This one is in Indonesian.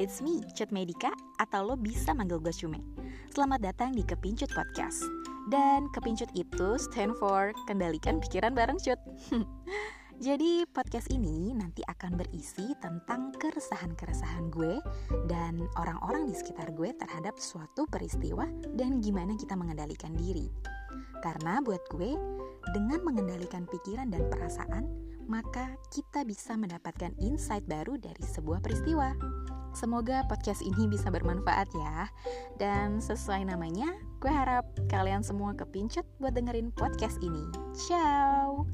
it's me, Cut Medika, atau lo bisa manggil gue Cume. Selamat datang di Kepincut Podcast. Dan Kepincut itu stand for Kendalikan Pikiran Bareng Cut. Jadi podcast ini nanti akan berisi tentang keresahan-keresahan gue dan orang-orang di sekitar gue terhadap suatu peristiwa dan gimana kita mengendalikan diri. Karena buat gue, dengan mengendalikan pikiran dan perasaan, maka kita bisa mendapatkan insight baru dari sebuah peristiwa. Semoga podcast ini bisa bermanfaat ya. Dan sesuai namanya, gue harap kalian semua kepincut buat dengerin podcast ini. Ciao!